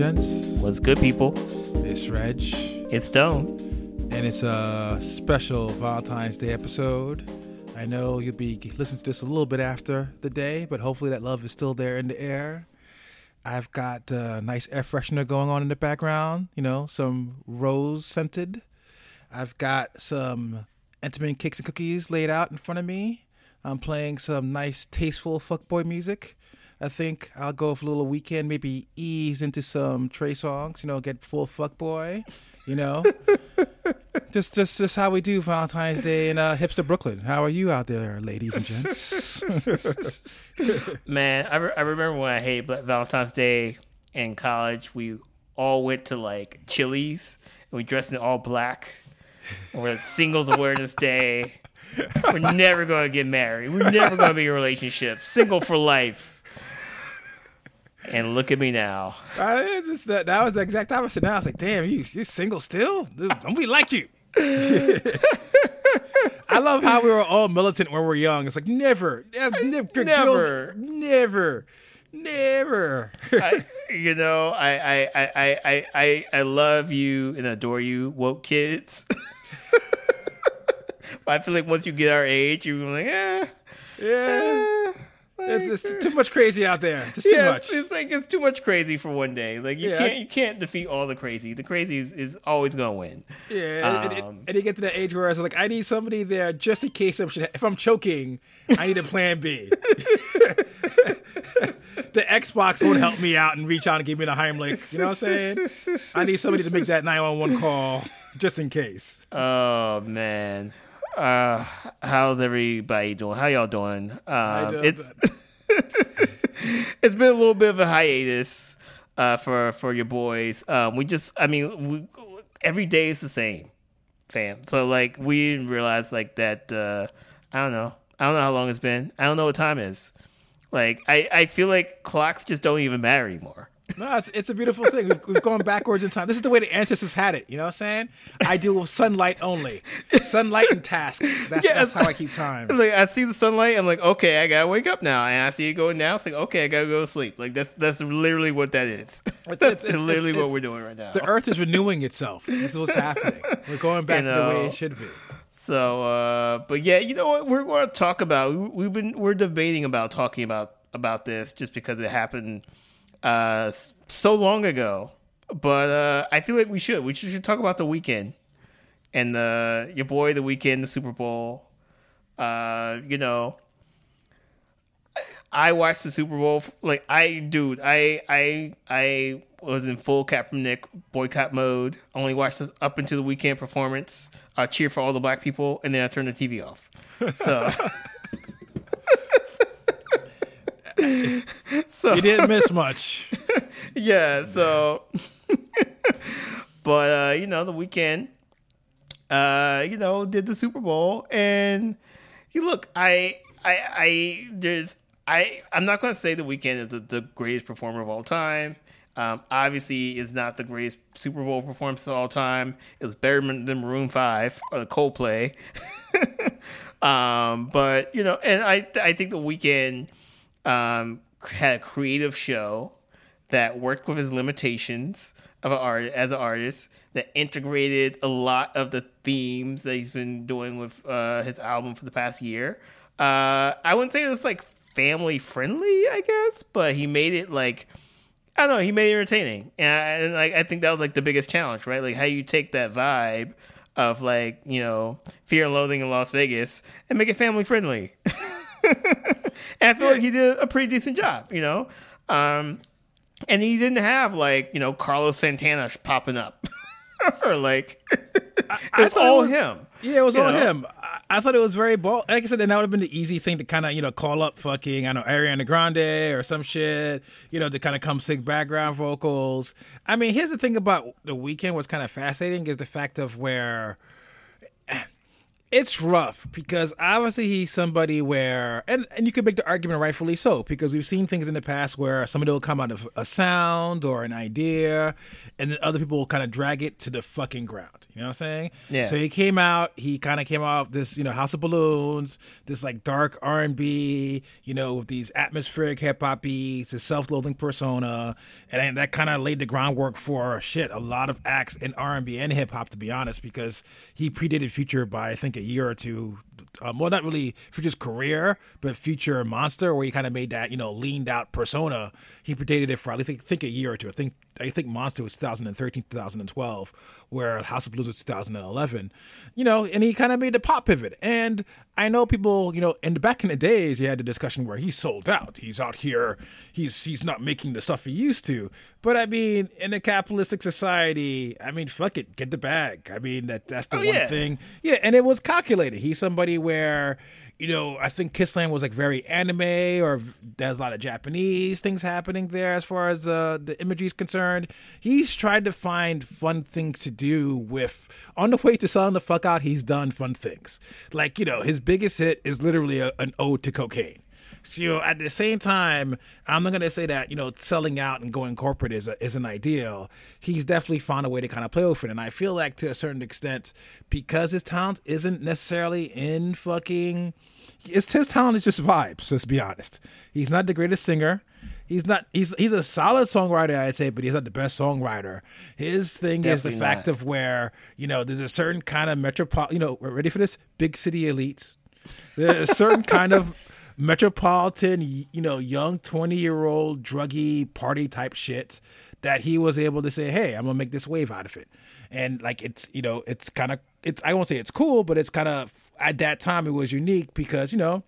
gents. What's good, people? It's Reg, It's Stone. and it's a special Valentine's Day episode. I know you'll be listening to this a little bit after the day, but hopefully that love is still there in the air. I've got a nice air freshener going on in the background, you know, some rose scented. I've got some Entenmann cakes and cookies laid out in front of me. I'm playing some nice, tasteful fuckboy music. I think I'll go for a little Weeknd, maybe ease into some Trey Songz, you know, get full fuck boy, you know. just, just, just how we do Valentine's Day in uh, hipster Brooklyn. How are you out there, ladies and gents? Man, I, re- I remember when I hated Bla- Valentine's Day in college. We all went to like Chili's and we dressed in all black. And we're at Singles Awareness Day. We're never going to get married. We're never going to be in a relationship. Single for life. And look at me now. I, that, that was the exact opposite. Now I was like, damn, you you single still? Dude, Don't we like you? I love how we were all militant when we were young. It's like never, never, never, Never. never, never. I, you know, I, I, I, I, I, I, love you and adore you, woke kids. I feel like once you get our age, you're like, eh, yeah, it's, it's too much crazy out there. Just too yeah, much. it's, it's like it's too much crazy for one day. Like you Yeah, can't I- you can't defeat all the crazy. The crazy is, is always gonna win. Yeah, and, and- Um, and you get to that age where it's like, I need somebody there just in case I'm, if I'm choking, I need a plan B. the Xbox won't help me out and reach out and give me the Heimlich. You know what I'm saying? I need somebody to make that 911 call just in case. Oh man. Uh, how's everybody doing? How y'all doing? Um, it's it's been a little bit of a hiatus uh, for for your boys. Um, we just, I mean, we, every day is the same, fam. So like, we didn't realize like that. Uh, I don't know. I don't know how long it's been. I don't know what time is. Like, I I feel like clocks just don't even matter anymore. No, it's, it's a beautiful thing. We've, we've gone backwards in time. This is the way the ancestors had it. You know what I'm saying? I deal with sunlight only. Sunlight and tasks. That's, Yeah, that's how I keep time. Like I see the sunlight, I'm like, okay, I gotta wake up now, and I see it going down. It's like, okay, I gotta go to sleep. Like that's that's literally what that is. that's it's- it's- literally it's- what we're doing right now. The earth is renewing itself. This is what's happening. We're going back You to the way it should be. So, uh, but yeah, you know what? We're going to talk about. We've been we're debating about talking about about this just because it happened uh, so long ago. But uh, I feel like we should. We should, talk about the Weeknd and the your boy, the Weeknd, the Super Bowl. Uh, you know, I- watched the Super Bowl. Like I, dude, I, I, I was in full Kaepernick boycott mode. Only watched up until the Weeknd performance. Uh, cheer for all the black people, and then I turned the TV off. So, so You didn't miss much. yeah. So, but uh, you know, the Weeknd, uh, you know, did the Super Bowl, and you look, I, I, I, there's, I, I'm not going to say the Weeknd is the, the greatest performer of all time. Um, obviously, it's not the greatest Super Bowl performance of all time. It was better than than Maroon Five or the Coldplay. um, but you know, and I, I think the Weeknd um, had a creative show that worked with his limitations of an art as an artist that integrated a lot of the themes that he's been doing with uh, his album for the past year. Uh, I wouldn't say it's like family friendly, I guess, but he made it like I don't know. He made it entertaining, and, I, and like I think that was like the biggest challenge, right? Like how you take that vibe of like you know Fear and Loathing in Las Vegas and make it family friendly. and I feel like he did a pretty decent job, you know. Um, and he didn't have like you know Carlos Santana popping up or like it's thought it all was- him. Yeah, it was all know? him. I, I thought it was very bold. Like I said, then that would have been the easy thing to kind of, you know, call up fucking, I don't know, Ariana Grande or some shit, you know, to kind of come sing background vocals. I mean, here's the thing about the Weeknd what's kind of fascinating is the fact of where it's rough because obviously he's somebody where and, and you could make the argument rightfully so because we've seen things in the past where somebody will come out of a sound or an idea and then other people will kind of drag it to the fucking ground You know what I'm saying? Yeah. So he came out. He kind of came out this, you know, House of Balloons, this like dark R and B, you know, with these atmospheric hip hop beats, his self-loathing persona, and that kind of laid the groundwork for shit a lot of acts in R and B and hip hop, to be honest, because he predated Future by I think a year or two. Um, well, not really Future's career, but Future Monster, where he kind of made that you know leaned out persona. He predated it for I think think a year or two. I think I think Monster was 2013, 2012, where House of Blues was 2011. You know, and he kind of made the pop pivot. And I know people, you know, in the back in the days, you had the discussion where he's sold out. He's out here. He's he's not making the stuff he used to. But I mean, in a capitalistic society, I mean, fuck it, get the bag. I mean, that that's the Oh, one yeah. thing. Yeah, and it was calculated. He's somebody where you know, I think Kissland was like very anime, or there's a lot of Japanese things happening there as far as uh, the imagery is concerned. He's tried to find fun things to do with. On the way to selling the fuck out, he's done fun things. Like you know, his biggest hit is literally a, an ode to cocaine. So, you know, at the same time, I'm not going to say that you know selling out and going corporate is a, is an ideal. He's definitely found a way to kind of play with it, and I feel like to a certain extent, because his talent isn't necessarily in fucking. It's his talent is just vibes. Let's be honest. He's not the greatest singer. He's not. He's he's a solid songwriter, I'd say, but he's not the best songwriter. His thing is the Definitely fact not. of where you know there's a certain kind of metropolitan. You know, we're ready for this big city elites. There's a certain kind of metropolitan, you know, young 20 year old druggy party type shit that he was able to say, Hey, I'm gonna make this wave out of it. And like, it's, you know, it's kind of, it's, I won't say it's cool, but it's kind of, at that time, it was unique because, you know,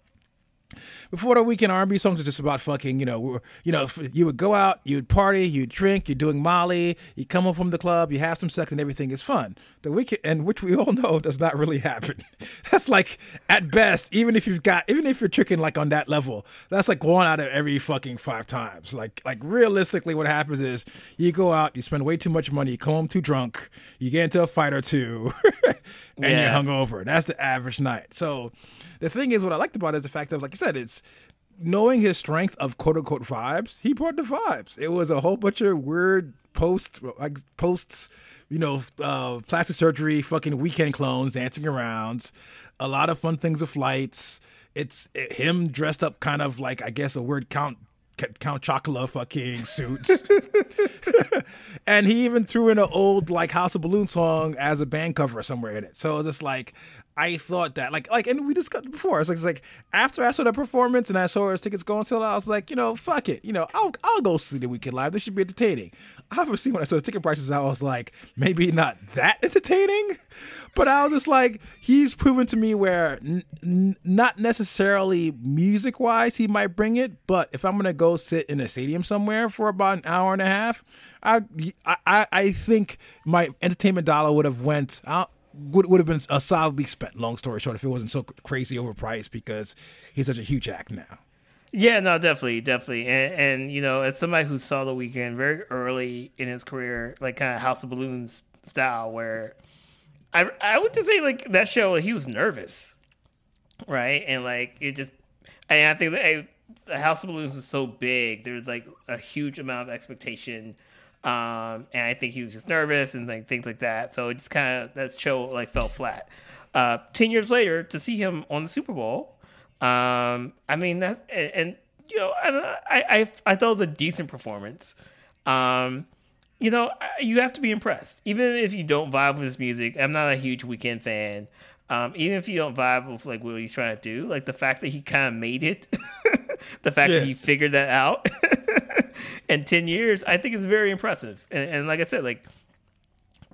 before the Weeknd R&B songs are just about fucking, you know, you know, you would go out, you'd party, you'd drink, you're doing Molly, you come home from the club, you have some sex, and everything is fun. The Weeknd, and which we all know does not really happen. That's like at best, even if you've got, even if you're tricking like on that level, that's like one out of every fucking five times. Like, like realistically, what happens is you go out, you spend way too much money, you come home too drunk, you get into a fight or two, and Yeah. you're hungover. That's the average night. So the thing is, what I liked about it is the fact of, like you said, it's knowing his strength of quote unquote vibes. He brought the vibes. It was a whole bunch of weird post like posts, you know, uh, plastic surgery, fucking Weeknd clones dancing around, a lot of fun things with lights. It's it, him dressed up kind of like I guess a weird count. Count Chocula fucking suits. and he even threw in an old like House of Balloon song as a band cover somewhere in it. So it's just like I thought that like like and we discussed before. It's like, it's like after I saw that performance and I saw his tickets going sell I was like, you know, fuck it. You know, I'll I'll go see the Weeknd live. This should be entertaining. Obviously when I saw the ticket prices I was like, maybe not that entertaining. But I was just like, he's proven to me where n- n- not necessarily music wise he might bring it, but if I'm gonna go sit in a stadium somewhere for about an hour and a half, I I, I think my entertainment dollar would have went out. Would, would have been a solidly spent. Long story short, if it wasn't so crazy overpriced because he's such a huge act now. Yeah, no, definitely, definitely, and, and you know, as somebody who saw the Weeknd very early in his career, like kind of House of Balloons style, where I I would just say like that show, he was nervous, right, and like it just, and I think that eh, the House of Balloons was so big, there was like a huge amount of expectation. Um, and I think he was just nervous and like things like that. So it just kind of that show like fell flat. Uh, Ten years later, to see him on the Super Bowl, um, I mean that, and, and you know, I, I I I thought it was a decent performance. Um, you know, you have to be impressed, even if you don't vibe with his music. I'm not a huge Weeknd fan. Um, even if you don't vibe with like what he's trying to do, like the fact that he kind of made it, the fact Yeah. that he figured that out in ten years, I think it's very impressive. And, and like I said, like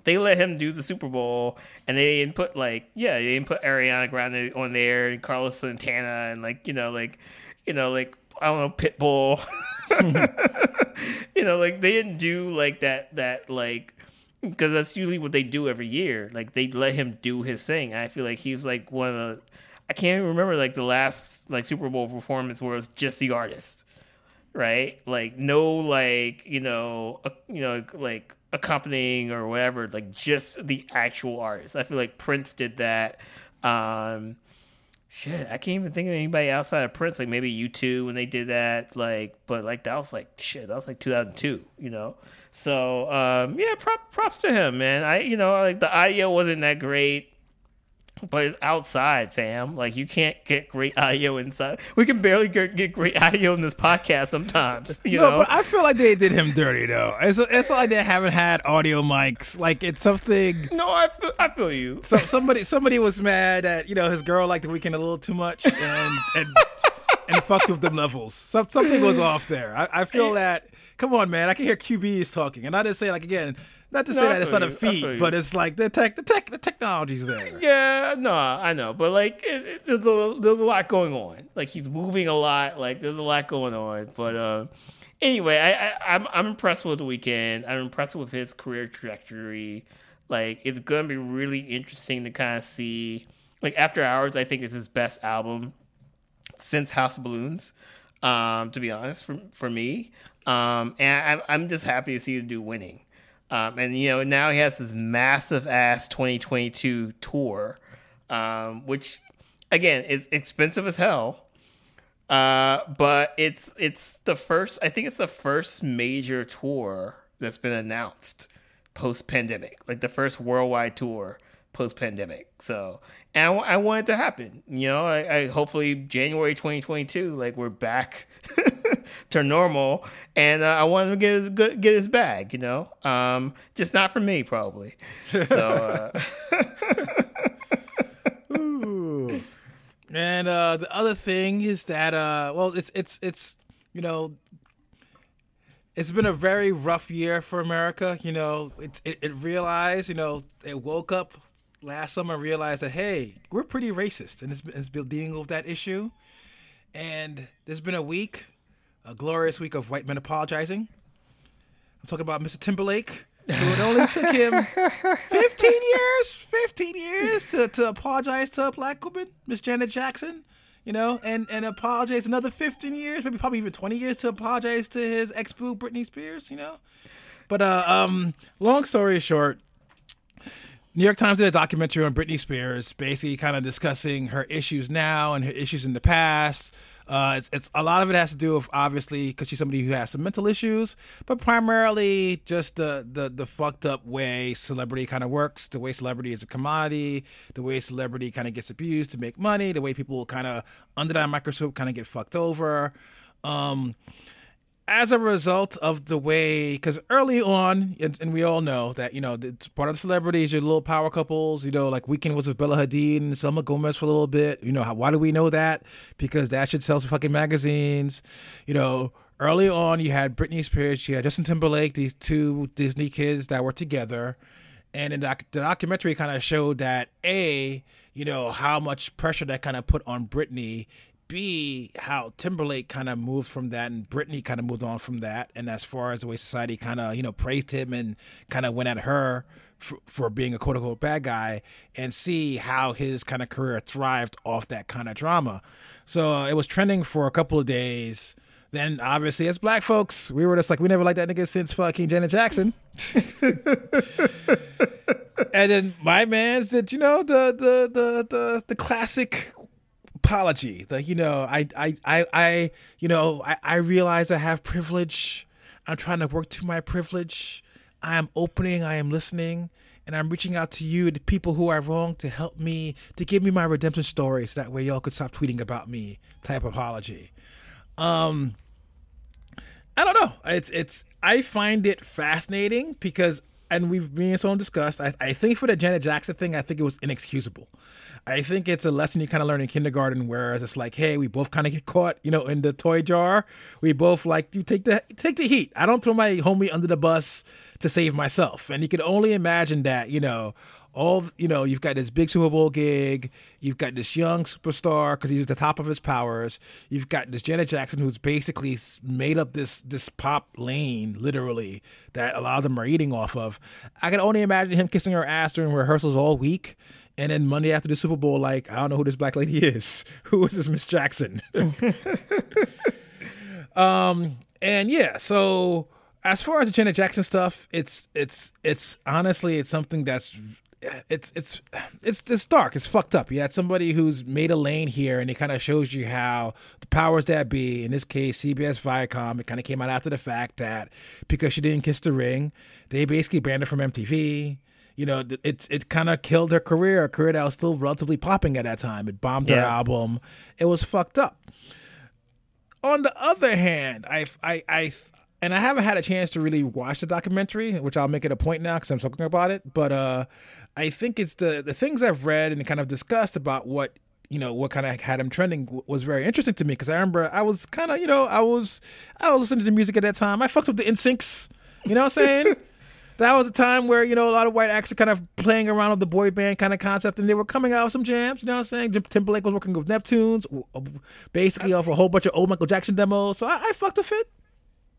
they let him do the Super Bowl, and they didn't put like yeah, they didn't put Ariana Grande on there and Carlos Santana and like you know like you know like I don't know Pitbull. you know, like they didn't do like that that like because that's usually what they do every year. Like they let him do his thing. I feel like he's like one of the. I can't even remember like the last like Super Bowl performance where it was just the artist, right? Like no like you know you know like accompanying or whatever. Like just the actual artist. I feel like Prince did that. Um, shit, I can't even think of anybody outside of Prince. Like maybe U2 when they did that. Like, but like that was like shit. That was like 2002. You know. So um, yeah, prop, props to him, man. I you know like the audio wasn't that great. But it's outside, fam. Like you can't get great audio inside. We can barely get, get great audio in this podcast sometimes. You no, know, but I feel like they did him dirty though. It's it's like they haven't had audio mics. Like it's something. no, I feel, I feel you. So somebody somebody was mad that you know his girl liked the Weeknd a little too much and and and fucked with them levels. So, something was off there. I, I feel eh. that. Come on, man. I can hear QBs talking, and I didn't say like again. Not to say No, I that it's not a. I feat, but it's like the tech, the tech, the technology's there. Yeah, no, I know, but like, it, it, there's a there's a lot going on. Like he's moving a lot. Like there's a lot going on. But uh, anyway, I, I I'm I'm impressed with the Weeknd. I'm impressed with his career trajectory. Like it's gonna be really interesting to kind of see. Like After Hours, I think is his best album since House of Balloons. Um, to be honest, for for me, um, and I'm I'm just happy to see him do winning. Um, and you know now he has this massive ass 2022 tour, um, which again is expensive as hell. Uh, but it's it's the first. I think it's the first major tour that's been announced post pandemic, like the first worldwide tour post pandemic. So, and I, I want it to happen. You know, I, I hopefully January 2022, like we're back to normal, and uh, I want him to get his good- get his bag. You know, um, just not for me probably. So. Uh, And uh, the other thing is that uh, well, it's it's it's you know, it's been a very rough year for America. You know, it it, it realized you know it woke up last summer realized that hey, we're pretty racist, and it's been, it's been dealing with that issue. And there's been a week, a glorious week of white men apologizing. I'm talking about Mr. Timberlake, who it only took him 15 years, 15 years to, to apologize to a black woman, Miss Janet Jackson, you know, and, and apologize another 15 years, maybe probably even 20 years to apologize to his ex boo, Britney Spears, you know. But uh, um, long story short, New York Times did a documentary on Britney Spears, basically kind of discussing her issues now and her issues in the past. Uh, it's, it's a lot of it has to do with obviously because she's somebody who has some mental issues, but primarily just the the the fucked up way celebrity kind of works, the way celebrity is a commodity, the way celebrity kind of gets abused to make money, the way people kind of under that microscope kind of get fucked over. Um, as a result of the way, because early on, and, and we all know that you know it's part of the celebrities, your little power couples. You know, like Weeknd was with Bella Hadid and Selena Gomez for a little bit. You know, how, why do we know that? Because that shit sells fucking magazines. You know, early on, you had Britney Spears, you had Justin Timberlake, these two Disney kids that were together, and in doc- the documentary kind of showed that a, you know, how much pressure that kind of put on Britney B, how Timberlake kind of moved from that and Britney kind of moved on from that. And as far as the way society kind of, you know, praised him and kind of went at her for, for being a quote unquote bad guy, and see how his kind of career thrived off that kind of drama. So uh, it was trending for a couple of days. Then obviously, as black folks, we were just like, we never liked that nigga since fucking Janet Jackson. and then my man's did, you know, the the the the, the classic apology. The you know, I I I, I you know, I, I realize I have privilege. I'm trying to work to my privilege. I am opening, I am listening, and I'm reaching out to you, the people who are wrong, to help me, to give me my redemption stories. That way y'all could stop tweeting about me type apology. Um I don't know. It's it's I find it fascinating because and we've and someone discussed. I, I think for the Janet Jackson thing, I think it was inexcusable. I think it's a lesson you kind of learn in kindergarten, where it's like, hey, we both kind of get caught, you know, in the toy jar. We both like you take the take the heat. I don't throw my homie under the bus to save myself. And you can only imagine that, you know, all you know, you've got this big Super Bowl gig, you've got this young superstar because he's at the top of his powers. You've got this Janet Jackson who's basically made up this this pop lane, literally that a lot of them are eating off of. I can only imagine him kissing her ass during rehearsals all week. And then Monday after the Super Bowl, like, I don't know who this black lady is. Who is this Miss Jackson? um, and yeah, so as far as the Janet Jackson stuff, it's it's it's honestly it's something that's it's it's it's it's dark. It's fucked up. You had somebody who's made a lane here, and it kind of shows you how the powers that be, in this case CBS Viacom, it kind of came out after the fact that because she didn't kiss the ring, they basically banned her from MTV. You know, it's it kind of killed her career, a career that was still relatively popping at that time. It bombed her album. It was fucked up. On the other hand, I I I and I haven't had a chance to really watch the documentary, which I'll make it a point now because I'm talking about it. But uh, I think it's the the things I've read and kind of discussed about what you know what kind of had him trending was very interesting to me because I remember I was kind of you know I was I was listening to music at that time. I fucked with the NSYNCs, you know what I'm saying? that was a time where you know a lot of white acts were kind of playing around with the boy band kind of concept, and they were coming out with some jams. You know what I'm saying? Tim- Timberlake was working with Neptunes, uh, w- basically off a whole bunch of old Michael Jackson demos. So I, I fucked a fit.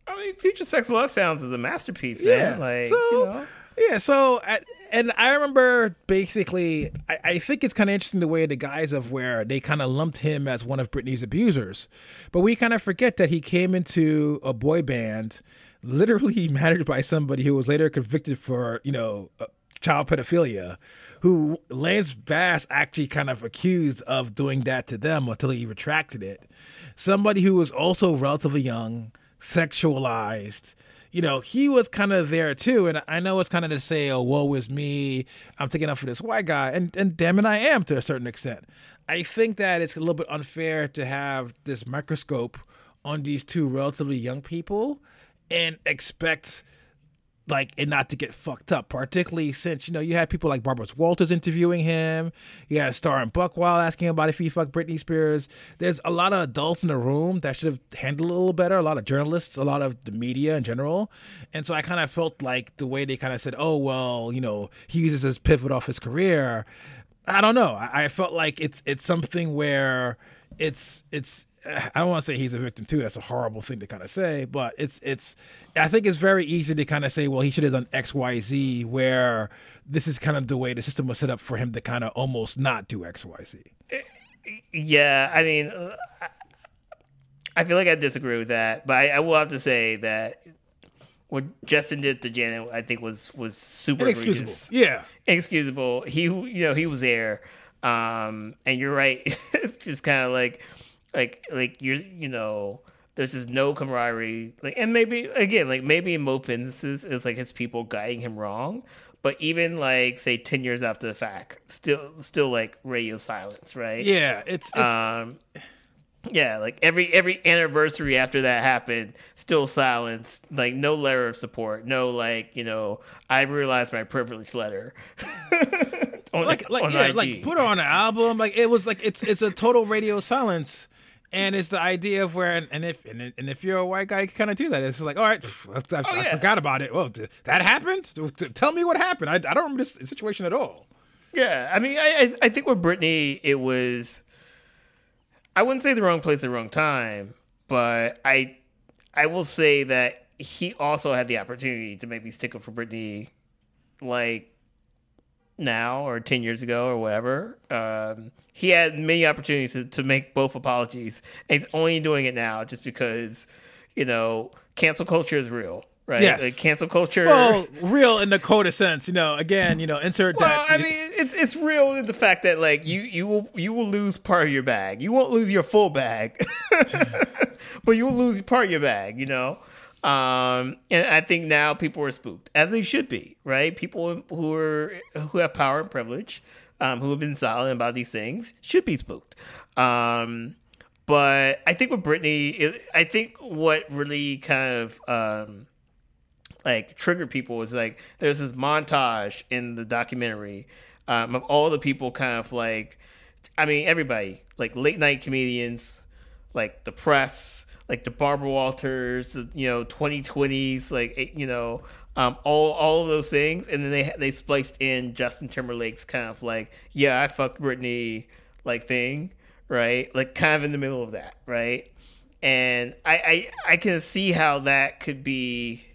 I mean, Future Sex Love Sounds is a masterpiece, Yeah. man. Like, so you know. yeah, so at, and I remember basically, I, I think it's kind of interesting the way the guys of where they kind of lumped him as one of Britney's abusers, but we kind of forget that he came into a boy band literally managed by somebody who was later convicted for you know uh, child pedophilia. Who Lance Bass actually kind of accused of doing that to them until he retracted it. Somebody who was also relatively young, sexualized, you know, he was kind of there too. And I know it's kind of to say, oh, woe is me. I'm taking up for this white guy. And, and damn it, I am to a certain extent. I think that it's a little bit unfair to have this microscope on these two relatively young people and expect like it not to get fucked up, particularly since you know you had people like Barbara Walters interviewing him. You had a Star and Buc Wild asking about if he fucked Britney Spears. There's a lot of adults in the room that should have handled it a little better. A lot of journalists, a lot of the media in general, and so I kind of felt like the way they kind of said, "Oh well, you know, he uses his pivot off his career." I don't know. I, I felt like it's it's something where it's it's I don't want to say he's a victim too. That's a horrible thing to kind of say, but it's it's. I think it's very easy to kind of say, well, he should have done X, Y, Z. Where this is kind of the way the system was set up for him to kind of almost not do X, Y, Z. Yeah, I mean, I- I feel like I disagree with that, but I, I will have to say that what Justin did to Janet, I think was was super Inexcusable. egregious. Yeah. inexcusable. He, you know, he was there, um, and you're right. it's just kind of like, like, like you're, you know, there's just no camaraderie. Like, and maybe again, like maybe in most instances, it's like it's people guiding him wrong. But even like say ten years after the fact, still, still like radio silence, right? Yeah. It's, it's Um, yeah, like every every anniversary after that happened, still silence. Like no letter of support. No like you know, I realized my privilege letter. on, like like yeah, IG. like put her on an album. Like it was like it's it's a total radio silence. And it's the idea of where, and if and, and if you're a white guy, you can kind of do that. It's like, all right, I, I, oh, I yeah. forgot about it. Well, did that happened. Tell me what happened. I, I don't remember this situation at all. Yeah, I mean, I I I think with Britney, it was. I wouldn't say the wrong place, the wrong time, but I, I will say that he also had the opportunity to maybe stick up for Britney, like now or ten years ago or whatever. Um, he had many opportunities to, to make both apologies, and he's only doing it now just because, you know, cancel culture is real, right? Yes. like cancel culture. Well, real in the quota sense, you know. Again, you know, insert Well, that. I mean, it's it's real in the fact that like you you will you will lose part of your bag. You won't lose your full bag, but you will lose part of your bag. You know, um, and I think now people are spooked, as they should be, right? People who are who have power and privilege, um, who have been silent about these things, should be spooked. Um, but I think with Britney, it, I think what really kind of um, like trigger people was like there's this montage in the documentary um, of all the people kind of like I mean everybody like late night comedians like the press like the Barbara Walters you know 2020s like eh, you know um, all all of those things. And then they they spliced in Justin Timberlake's kind of like yeah I fucked Britney like thing right? Like kind of in the middle of that right? And I I, I can see how that could be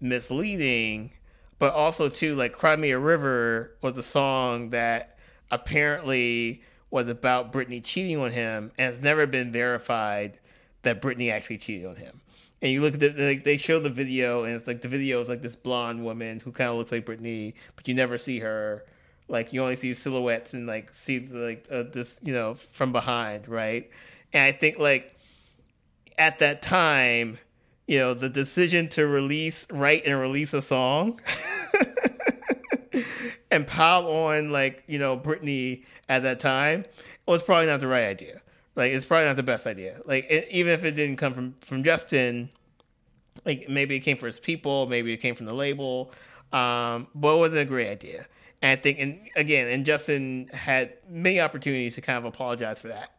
misleading, but also too like "Cry Me a River" was a song that apparently was about Britney cheating on him, and it's never been verified that Britney actually cheated on him. And you look at the like they show the video, and it's like the video is like this blonde woman who kind of looks like Britney, but you never see her like you only see silhouettes and like see like uh, this you know from behind right and i think like at that time you know the decision to release write and release a song and pile on like you know Britney at that time was probably not the right idea. Like it's probably not the best idea. Like it, even if it didn't come from from Justin, like maybe it came from his people, maybe it came from the label, um, but it wasn't a great idea. And I think, and again, and Justin had many opportunities to kind of apologize for that,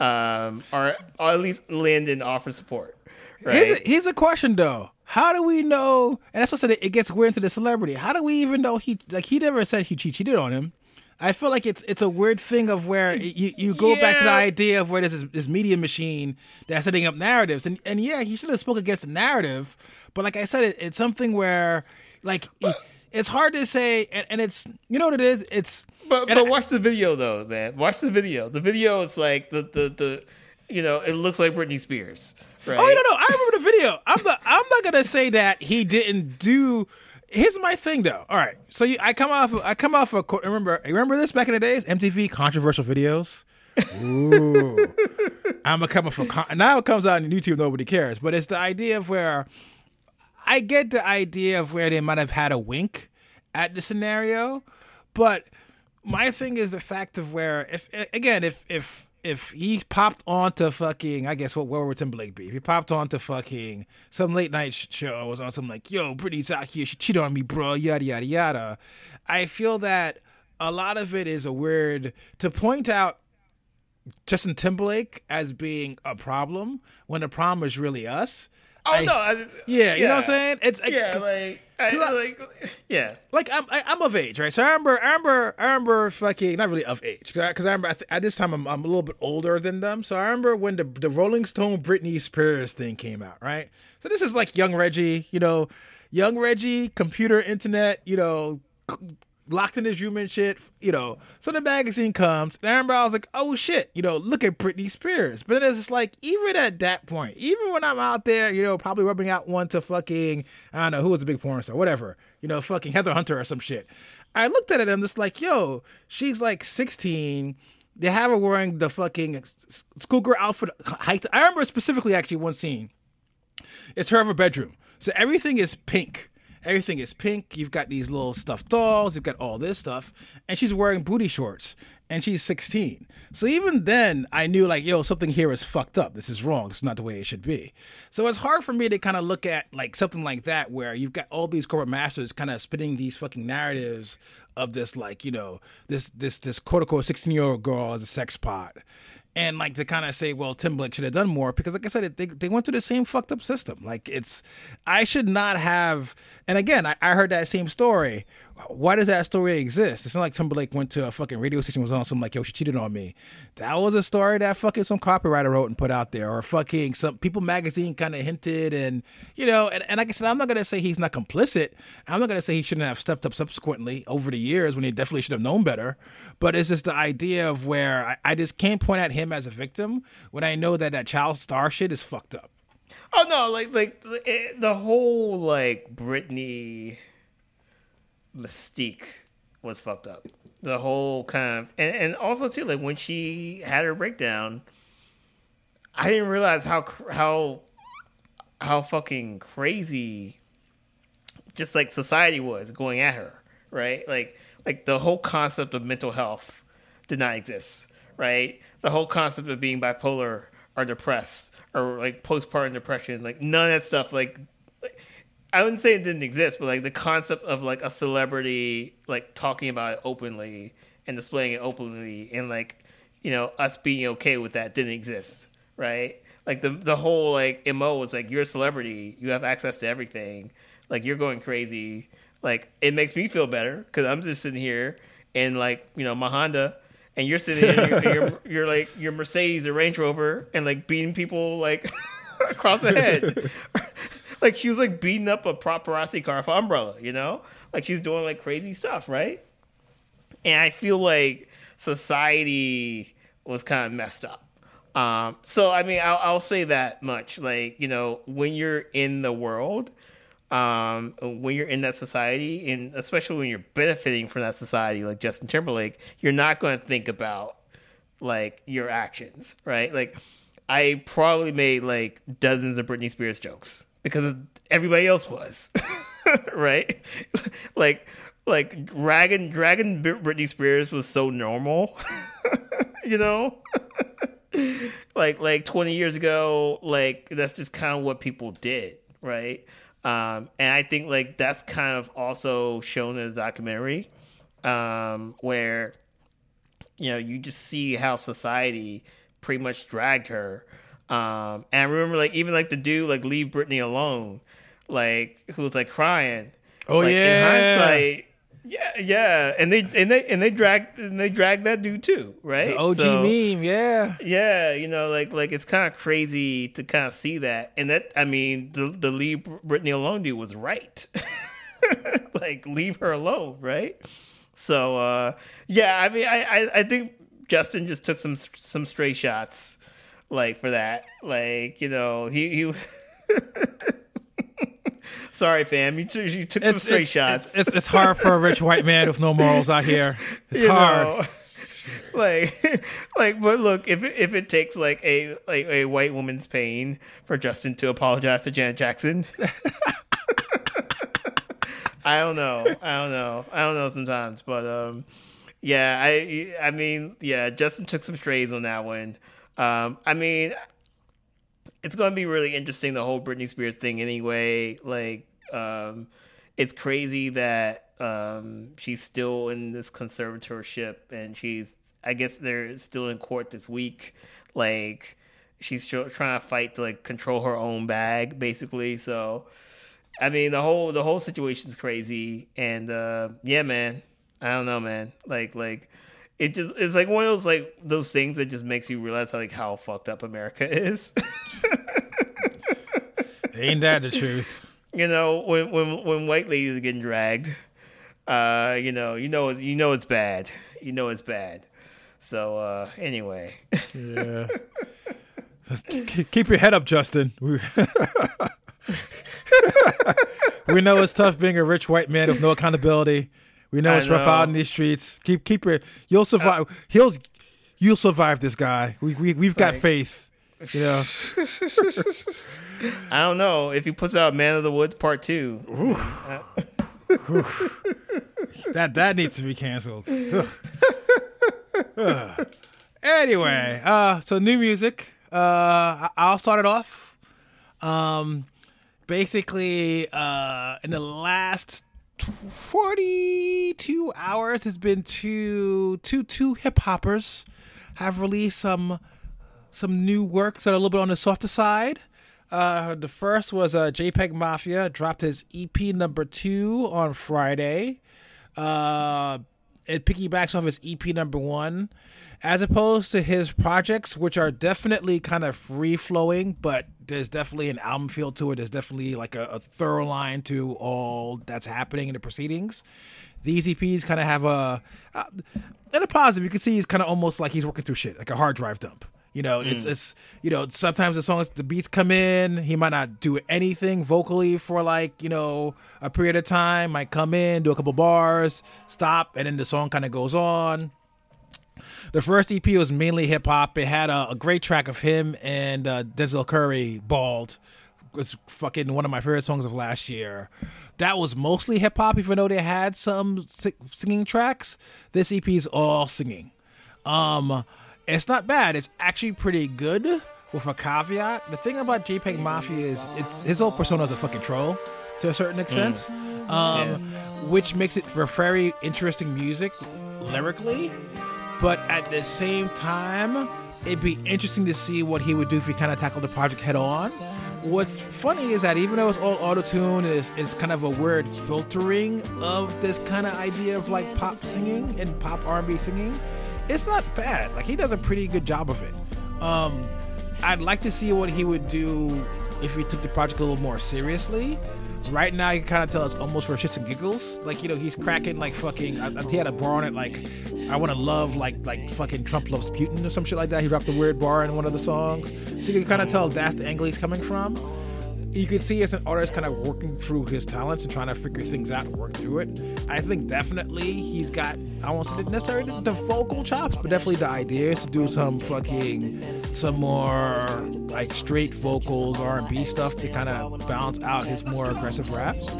um, or or at least lend and offer support. Right? Here's, a, here's a question though. How do we know? And that's what I said. It gets weird into the celebrity. How do we even know he like he never said he cheated on him? I feel like it's it's a weird thing of where you, you go yeah. back to the idea of where there's this, this media machine that's setting up narratives, and and yeah, he should have spoke against the narrative, but like I said, it, it's something where like it's hard to say, and, and it's you know what it is, it's. But but I, watch the video though, man. Watch the video. The video is like the the the, you know, it looks like Britney Spears. Right? Oh no no, I remember the video. I'm not I'm not gonna say that he didn't do here's my thing though. All right, so you, I come off. I come off. A, remember, remember this back in the days? MTV controversial videos. Ooh, I'm a coming for con- now. It comes out on YouTube. Nobody cares, but it's the idea of where I get the idea of where they might have had a wink at the scenario, but my thing is the fact of where if again if if if he popped onto fucking, I guess what where would Timberlake be? If he popped onto fucking some late night show, was on some like, yo, Britney's out here, she cheated on me, bro, yada yada yada. I feel that a lot of it is a weird to point out Justin Timberlake as being a problem when the problem is really us. Oh I, no! I, yeah, yeah, you know what I'm saying? It's yeah, like I, like, yeah, like I'm I, am i am of age, right? So I remember, I remember, I remember fucking not really of age because I, remember at this time I'm, I'm a little bit older than them. So I remember when the the Rolling Stone Britney Spears thing came out, right? So this is like young Reggie, you know, young Reggie, computer, internet, you know, locked in his room and shit, you know. So the magazine comes, and I was like, oh shit, you know, look at Britney Spears. But then it's just like, even at that point, even when I'm out there, you know, probably rubbing out one to fucking, I don't know, who was a big porn star, whatever, you know, fucking Heather Hunter or some shit. I looked at it and I'm just like, yo, she's like 16. They have her wearing the fucking schoolgirl outfit. I remember specifically actually one scene. It's her in her bedroom. So everything is pink Everything is pink. You've got these little stuffed dolls. You've got all this stuff. And she's wearing booty shorts and she's 16. So even then, I knew like, yo, something here is fucked up. This is wrong. It's not the way it should be. So it's hard for me to kind of look at like something like that where you've got all these corporate masters kind of spinning these fucking narratives of this like, you know, this this this quote unquote 16 year old girl as a sex pot and like to kind of say, well, Timberlake should have done more because, like I said, they they went through the same fucked up system. Like it's, I should not have. And again, I, I heard that same story why does that story exist? It's not like Timberlake went to a fucking radio station was on something like, yo, she cheated on me. That was a story that fucking some copywriter wrote and put out there, or fucking some People magazine kind of hinted, and you know, and, and like I said, I'm not gonna say he's not complicit. I'm not gonna say he shouldn't have stepped up subsequently over the years when he definitely should have known better. But it's just the idea of where I, I just can't point at him as a victim when I know that that child star shit is fucked up. Oh no, like like the, the whole like Britney mystique was fucked up. The whole kind of and, and also too like when she had her breakdown, I didn't realize how how how fucking crazy just like society was going at her, right? Like like the whole concept of mental health did not exist, right? The whole concept of being bipolar or depressed or like postpartum depression, like none of that stuff like, like I wouldn't say it didn't exist, but like the concept of like a celebrity like talking about it openly and displaying it openly and like you know us being okay with that didn't exist, right? Like the the whole like mo was like you're a celebrity, you have access to everything, like you're going crazy. Like it makes me feel better because I'm just sitting here and like you know my Honda, and you're sitting here, you're, you're, you're like your Mercedes or Range Rover and like beating people like across the head. like she was like beating up a paparazzi car for Umbrella, you know? Like she's doing like crazy stuff, right? And I feel like society was kind of messed up. Um, so I mean, I'll, I'll say that much. Like you know, when you're in the world, um, when you're in that society, and especially when you're benefiting from that society, like Justin Timberlake, you're not going to think about like your actions, right? Like, I probably made like dozens of Britney Spears jokes because everybody else was, right? like, like dragon dragon Britney Spears was so normal, you know. like like 20 years ago like that's just kind of what people did right um, and I think like that's kind of also shown in the documentary, um, where you know you just see how society pretty much dragged her. Um, and I remember like even like the dude like leave Britney alone, like who was like crying. Oh like, yeah. In hindsight, yeah, yeah, and they and they and they drag and they drag that dude too, right? The OG So- meme, yeah. yeah, you know, like like it's kind of crazy to kind of see that, and that I mean, the the leave Britney alone dude was right. like leave her alone, right? So uh, yeah, I mean, I, I I think Justin just took some some stray shots, like for that, like you know, he he. Sorry, fam. You took, you took some It's, straight it's, shots. it's, it's, it's hard for a rich white man with no morals out here. It's you hard. know? like like but look if it, if it takes like a like a white woman's pain for Justin to apologize to Janet Jackson I don't know I don't know I don't know sometimes but um yeah I I mean yeah Justin took some strays on that one um I mean it's going to be really interesting the whole Britney Spears thing anyway like um it's crazy that um, she's still in this conservatorship and she's i guess they're still in court this week. Like she's tr- trying to fight to like control her own bag basically. So i mean the whole the whole situation's crazy and uh yeah man. I don't know man. Like like it just it's like one of those like those things that just makes you realize like how fucked up america is Ain't that the truth? you know when when when white ladies are getting dragged uh you know you know you know it's bad you know it's bad so uh anyway Yeah. Keep- your head up, Justin. We, we know it's tough being a rich white man with no accountability. We know I it's rough out in these streets. Keep keep your you'll survive. He'll you'll survive this guy. We we we've got like- faith. You know. i don't know if he puts out man of the woods part two That that needs to be canceled. Anyway, uh, so new music. Uh, I'll start it off. Um, basically, uh, in the last tw- forty-two hours, has been two two two hip hoppers have released some some new works that are a little bit on the softer side. Uh, the first was uh, JPEG Mafia dropped his EP number two on Friday. Uh, it piggybacks off his EP number one, as opposed to his projects, which are definitely kind of free flowing, but there's definitely an album feel to it. There's definitely like a, a thorough line to all that's happening in the proceedings. These EPs kind of have a, uh, in a positive, you can see he's kind of almost like he's working through shit, like a hard drive dump. You know, it's it's you know sometimes the songs the beats come in, he might not do anything vocally for like you know a period of time, might come in, do a couple bars, stop, and then the song kind of goes on. The first EP was mainly hip hop. It had a, a great track of him and uh, Denzel Curry, "Bald." It's fucking one of my favorite songs of last year. That was mostly hip hop, even though they had some si- singing tracks. This EP is all singing. Um, it's not bad. It's actually pretty good. With a caveat, the thing about JPEG Mafia is it's his whole persona is a fucking troll to a certain extent, um, which makes it for very interesting music lyrically. But at the same time, it'd be interesting to see what he would do if he kind of tackled the project head on. What's funny is that even though it's all auto tune, it's, it's kind of a weird filtering of this kind of idea of like pop singing and pop R&B singing. It's not bad. Like he does a pretty good job of it. Um, I'd like to see what he would do if he took the project a little more seriously. Right now, you can kind of tell it's almost for shits and giggles. Like you know, he's cracking like fucking. I, he had a bar on it like, "I want to love like like fucking Trump loves Putin" or some shit like that. He dropped a weird bar in one of the songs, so you can kind of tell that's the angle he's coming from. You can see as an artist kind of working through his talents and trying to figure things out and work through it. I think definitely he's got, I won't say necessarily the, the vocal chops, but definitely the idea is to do some fucking, some more like straight vocals, R&B stuff to kind of balance out his more aggressive raps.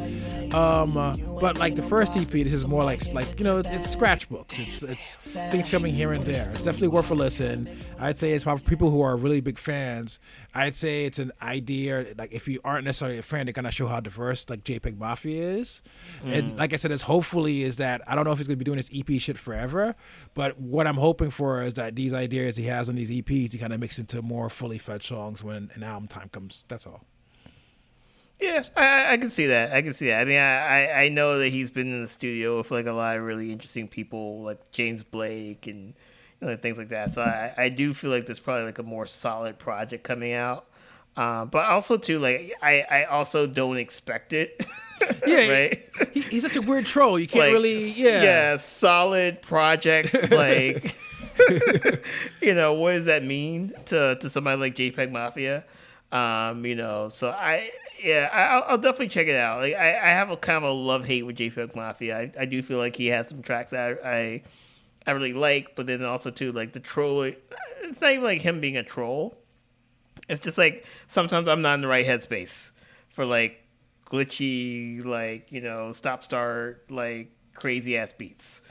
Um, uh, but like the first EP, this is more like like you know it's scratchbooks. It's it's things coming here and there. It's definitely worth a listen. I'd say it's for people who are really big fans. I'd say it's an idea like if you aren't necessarily a fan, kind of show how diverse like JPEG Mafia is. Mm. And like I said, it's hopefully is that I don't know if he's gonna be doing this EP shit forever, but what I'm hoping for is that these ideas he has on these EPs, he kind of mix into more fully fledged songs when an album time comes. That's all. Yeah, I, I can see that. I can see that. I mean, I, I know that he's been in the studio with like a lot of really interesting people, like James Blake and you know, things like that. So I, I do feel like there's probably like a more solid project coming out. Um, but also too, like I, I also don't expect it. yeah, right. He, he's such a weird troll. You can't like, really, yeah, yeah, solid project. like, you know, what does that mean to to somebody like JPEG Mafia? Um, you know, so I yeah, I, will definitely check it out. Like, I, I have a kind of a love hate with JPEG Mafia. I, I do feel like he has some tracks that I, I really like, but then also too like the troll. It's not even like him being a troll. It's just like sometimes I'm not in the right headspace for like glitchy, like you know, stop start, like crazy ass beats,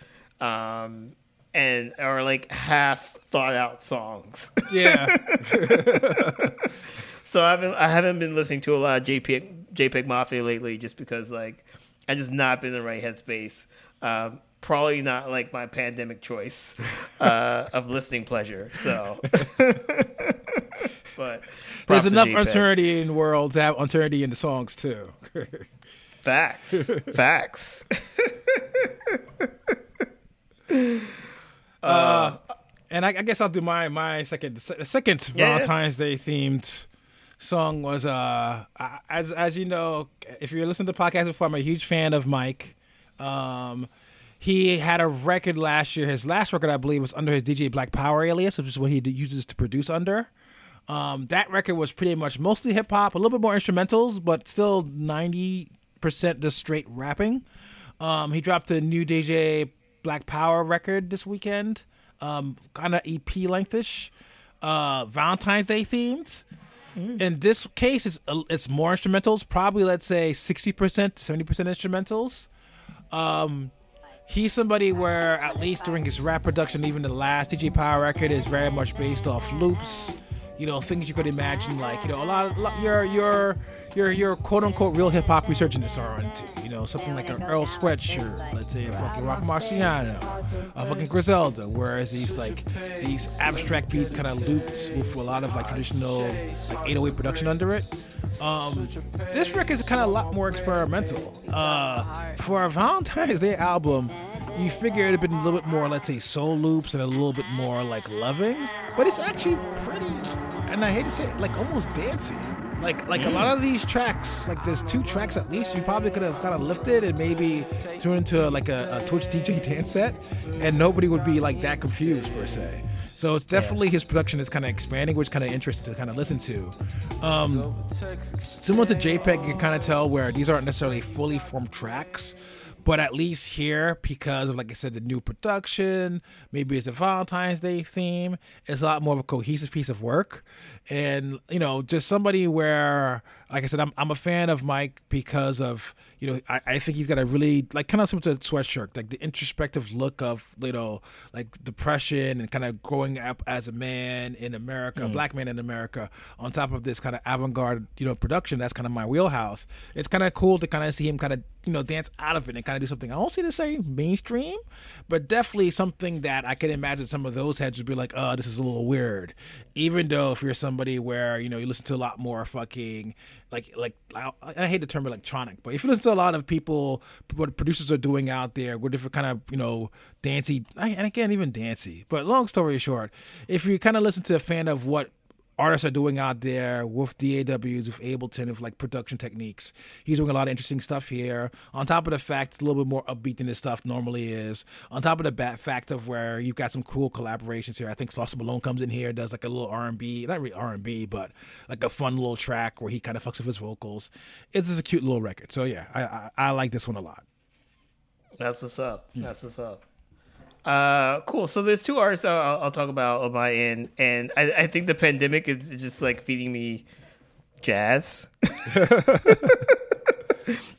um, and or like half thought out songs. Yeah. So I haven't I haven't been listening to a lot of JPEG JPEG Mafia lately, just because like I just not been in the right headspace. Um, probably not like my pandemic choice uh, of listening pleasure. So, but there's enough uncertainty in the world to have uncertainty in the songs too. facts, facts. uh, and I, I, guess I'll do my my second second yeah. Valentine's Day themed song was uh as as you know, if you're listening to podcast before, I'm a huge fan of Mike. Um, he had a record last year. His last record, I believe, was under his DJ Black Power alias, which is what he uses to produce under. Um, that record was pretty much mostly hip hop, a little bit more instrumentals, but still ninety percent just straight rapping. Um, he dropped a new DJ Black Power record this weekend, um, kind of EP lengthish, uh, Valentine's Day themed. Mm. In this case, it's it's more instrumentals. Probably let's say sixty percent, seventy percent instrumentals. Um, he's somebody where at least during his rap production, even the last DJ Power record is very much based off loops. You know, things you could imagine, like you know, a lot of your your your your quote unquote real hip hop researchers are into. You know, something like an Earl Sweatshirt, let's say a fucking Roc Marciano, a fucking Griselda, whereas these like these abstract beats kind of looped with a lot of like traditional like 808 production under it. Um, this record is kind of a lot more experimental. Uh, for a Valentine's Day album, you figure it'd have been a little bit more, let's say, soul loops and a little bit more like loving, but it's actually pretty, and I hate to say it, like almost dancey. Like like mm. a lot of these tracks, like there's two tracks at least you probably could have kind of lifted and maybe threw into like a, a Twitch DJ dance set, and nobody would be like that confused per se. So it's definitely yeah. his production is kind of expanding, which kind of interesting to kind of listen to. Um, similar to JPEG, you can kind of tell where these aren't necessarily fully formed tracks but at least here, because of like I said, the new production, maybe it's a Valentine's Day theme, it's a lot more of a cohesive piece of work. And, you know, just somebody where like I said, I'm I'm a fan of Mike because of you know I, I think he's got a really like kind of similar to Sweatshirt, like the introspective look of you know like depression and kind of growing up as a man in America, mm. a black man in America. On top of this kind of avant-garde you know production, that's kind of my wheelhouse. It's kind of cool to kind of see him kind of you know dance out of it and kind of do something I don't see to say mainstream, but definitely something that I can imagine some of those heads would be like, oh, this is a little weird. Even though if you're somebody where you know you listen to a lot more fucking like like I, I, hate the term electronic, but if you listen to a lot of people, what producers are doing out there, with different kind of you know dancey, and again even dancey. But long story short, if you kind of listen to a fan of what artists are doing out there with DAWs, with Ableton, with like production techniques. He's doing a lot of interesting stuff here. On top of the fact it's a little bit more upbeat than this stuff normally is. On top of the fact of where you've got some cool collaborations here. I think Slauson Malone comes in here, does like a little R and B, not really R and B, but like a fun little track where he kind of fucks with his vocals. It's just a cute little record. So yeah, I, I, I like this one a lot. That's what's up. That's what's up. Uh, cool. So there's two artists I'll, I'll talk about on my end, and I, I think the pandemic is just like feeding me jazz.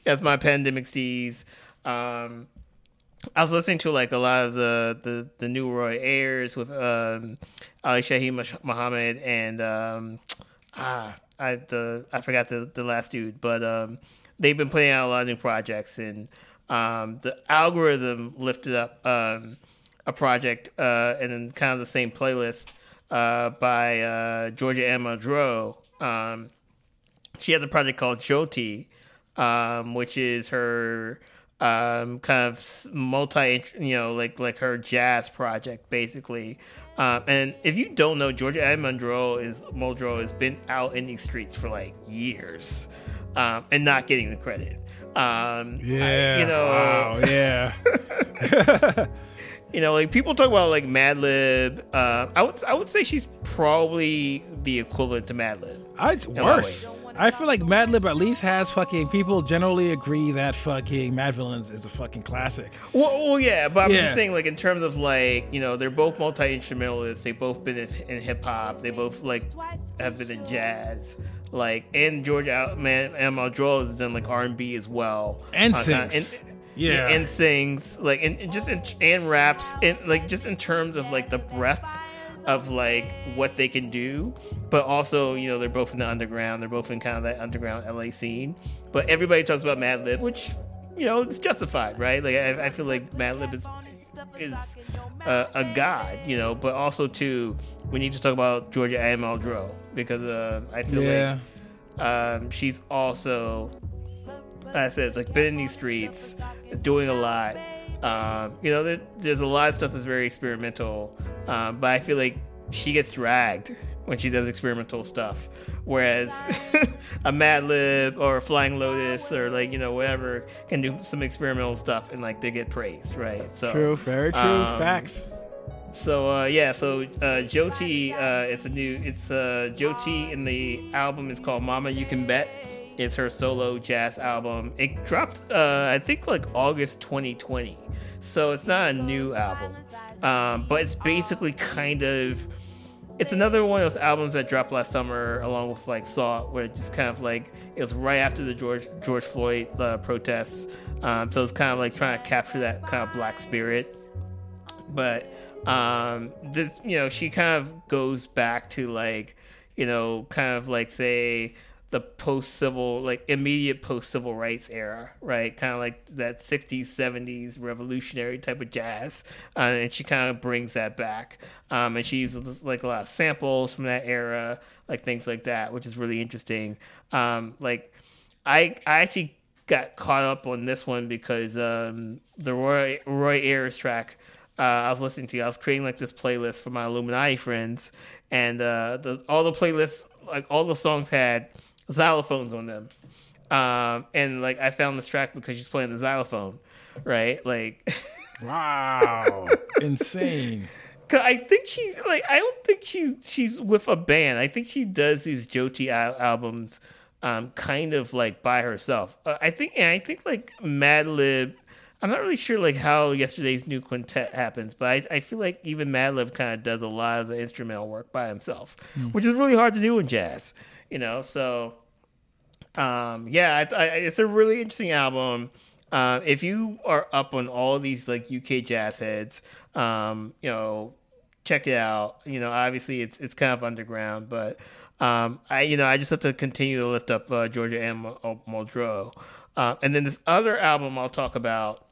That's my pandemic steez. Um, I was listening to like a lot of the the, the new Roy Ayers with um, Ali Shaheed Muhammad and um, ah I the I forgot the the last dude, but um, they've been putting out a lot of new projects and um, the algorithm lifted up um, a project uh, and then kind of the same playlist uh, by uh, Georgia Anne Muldrow. Um, she has a project called Jyoti, um, which is her um, kind of multi, you know, like like her jazz project basically. Um, and if you don't know, Georgia Anne Muldrow is Muldrow has been out in these streets for like years um, and not getting the credit. Um, Yeah. I- you know, Wow. Yeah. you know, like people talk about like Madlib. Uh, I would I would say she's probably the equivalent to Madlib. I, it's worse. lot of ways. I feel like Madlib at least has fucking people generally agree that fucking Mad Villains is a fucking classic. Well, well yeah, but I'm Yeah. just saying, like in terms of like you know, they're both multi instrumentalists. They've both been in, in hip hop. They both like have been in jazz. Like and Georgia Al- man and Muldrow has done like R and B as well. And Uh, sings. and- Yeah. and sings like and, and just in, and raps and like just in terms of like the breadth of like what they can do. But also you know they're both in the underground. They're both in kind of that underground la scene. But everybody talks about madlib which you know it's justified right? Like i, I feel like madlib is is a, a god you know? But also too we need to talk about georgia Anne Muldrow because uh, i feel Yeah. like um, she's also I said, like been in these streets, doing a lot. Um, you know, there, there's a lot of stuff that's very experimental, um, but I feel like she gets dragged when she does experimental stuff. Whereas a Madlib or a Flying Lotus or like you know whatever can do some experimental stuff and like they get praised, right? So True. Very true. um, Facts. so uh, yeah, so uh, Jyoti, uh, it's a new, it's uh, Jyoti, and the album is called Mama You Can Bet. It's her solo jazz album. It dropped, uh, I think, like August 2020. So it's not a new album, um, but it's basically kind of, it's another one of those albums that dropped last summer, along with like Sault, where it just kind of like it was right after the George George Floyd uh, protests. Um, so it's kind of like trying to capture that kind of black spirit but um this you know she kind of goes back to like you know kind of like say the post civil like immediate post civil rights era right kind of like that 60s 70s revolutionary type of jazz uh, and she kind of brings that back um and she uses like a lot of samples from that era like things like that which is really interesting um like i i actually got caught up on this one because um the roy roy ayers track uh, I was listening to. I was creating like this playlist for my Illuminati friends, and uh, the all the playlists, like all the songs had xylophones on them. Um, and like I found this track because she's playing the xylophone, right? Like, Wow. insane. Cause I think she's like I don't think she's she's with a band. I think she does these Jyoti al- albums, um, kind of like by herself. Uh, I think and I think like Madlib. I'm not really sure like how yesterday's new quintet happens, but I, I feel like even Madlib kind of does a lot of the instrumental work by himself, which is really hard to do in jazz, you know. So, um, yeah, I, I, it's a really interesting album. Uh, if you are up on all these like UK jazz heads, um, you know, check it out. You know, obviously it's it's kind of underground, but um, I you know I just have to continue to lift up uh, Georgia Anne Muldrow. Uh, and then this other album I'll talk about.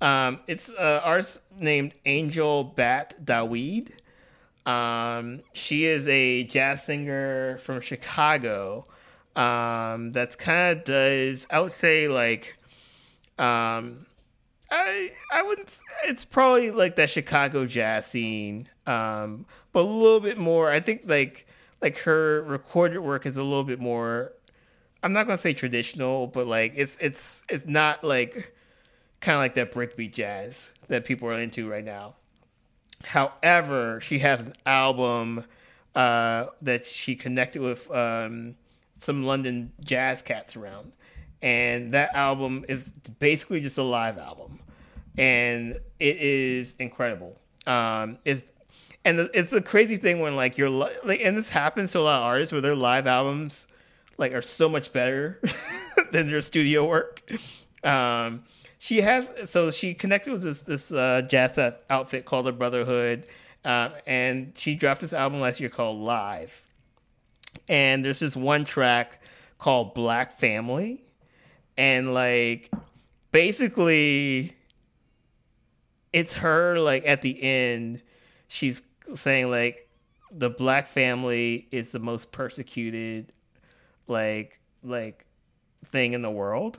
Um, it's uh, artist named Angel Bat Dawid. Um, she is a jazz singer from Chicago. Um, that's kind of does I would say like, um, I I wouldn't. It's probably like that Chicago jazz scene, um, but a little bit more. I think like like her recorded work is a little bit more. I'm not gonna say traditional, but like it's it's it's not like kind of like that breakbeat jazz that people are into right now. However, she has an album uh, that she connected with um, some London jazz cats around, and that album is basically just a live album, and it is incredible. Um, it's and it's a crazy thing when like you're like, and this happens to a lot of artists where their live albums like are so much better than their studio work. Um, she has so she connected with this this uh, jazz outfit called the Brothahood, uh, and she dropped this album last year called Live. And there's this one track called Black Family, and like basically, it's her like at the end, she's saying like the black family is the most persecuted like like thing in the world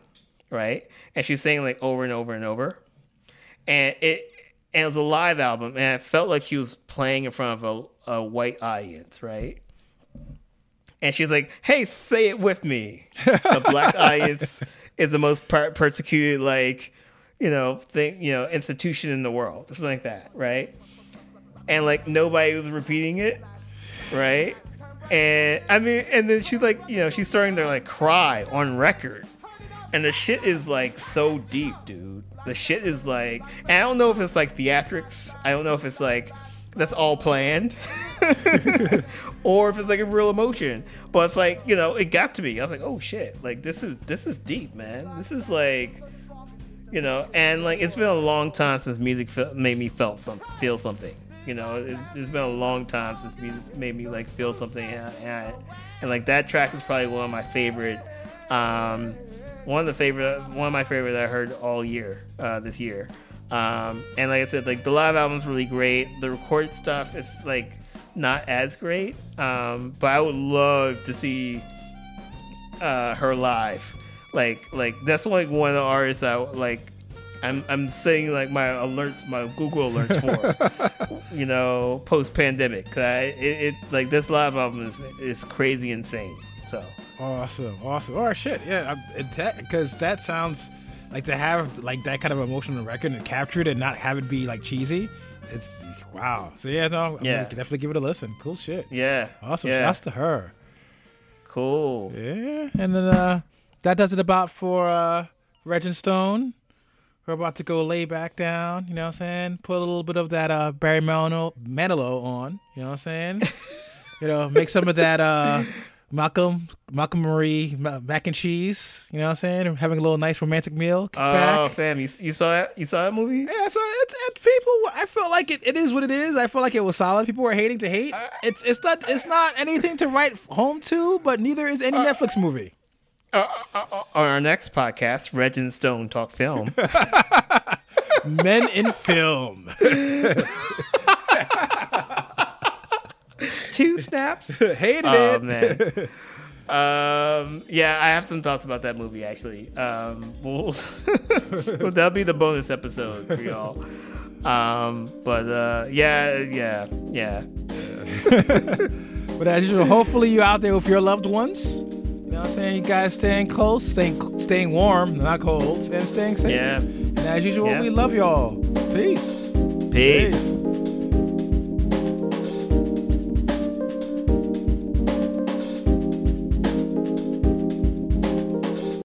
right? And she's saying like over and over and over, and it and it was a live album, and it felt like she was playing in front of a, a white audience, right? And she's like, "Hey, say it with me." The black audience is the most per- persecuted, like you know, thing, you know, institution in the world, something like that, right? And like nobody was repeating it, right? And I mean, and then she's like, you know, she's starting to like cry on record and the shit is like so deep, dude. The shit is like, and I don't know if it's like theatrics. I don't know if it's like that's all planned, or if it's like a real emotion. But it's like you know, it got to me. I was like, oh shit, like this is this is deep, man. This is like, you know, and like it's been a long time since music fe- made me felt some feel something. You know, it, has been a long time since music made me like feel something, and, and, and like that track is probably one of my favorite. Um, one of the favorite, one of my favorite that I heard all year uh, this year. Um, and like I said, like the live album's really great. The record stuff is like not as great, um, but I would love to see uh, her live. Like, like that's like one of the artists I like. I'm I'm saying like my alerts, my Google alerts for, you know, post pandemic. Cause I, it, it like this live album is is crazy insane. So Awesome, awesome. All right, shit, yeah, because that, that sounds like to have like that kind of emotional record and capture it and not have it be like cheesy. It's wow. So yeah, no, I'm yeah, definitely give it a listen. Cool shit. Yeah, awesome. Yeah. Shouts to her. Cool. Yeah, and then uh, that does it about for uh, Regin Stone. We're about to go lay back down. You know what I'm saying? Put a little bit of that uh, Barry Manilow, Manilow on. You know what I'm saying? you know, make some of that. Uh, Malcolm, Malcolm Marie, mac and cheese. You know what I'm saying? Having a little nice romantic meal. Oh, uh, fam, you, you saw that? You saw that movie? Yeah, so it's, it's people. I feel like it, it is what it is. I feel like it was solid. People were hating to hate. Uh, it's it's not it's not anything to write home to, but neither is any uh, Netflix movie. Uh, uh, uh, on our next podcast, Reg and Stone talk film. Men in film. Two snaps. Hated oh, it. man. Um, yeah, I have some thoughts about that movie actually. Um, we'll, that'll be the bonus episode for y'all. Um, but uh, yeah, yeah, yeah. but as usual, hopefully you out there with your loved ones. You know what I'm saying? You guys staying close, staying staying warm, not cold, and staying safe. Yeah. And as usual, yeah. we love y'all. Peace. Peace. Peace.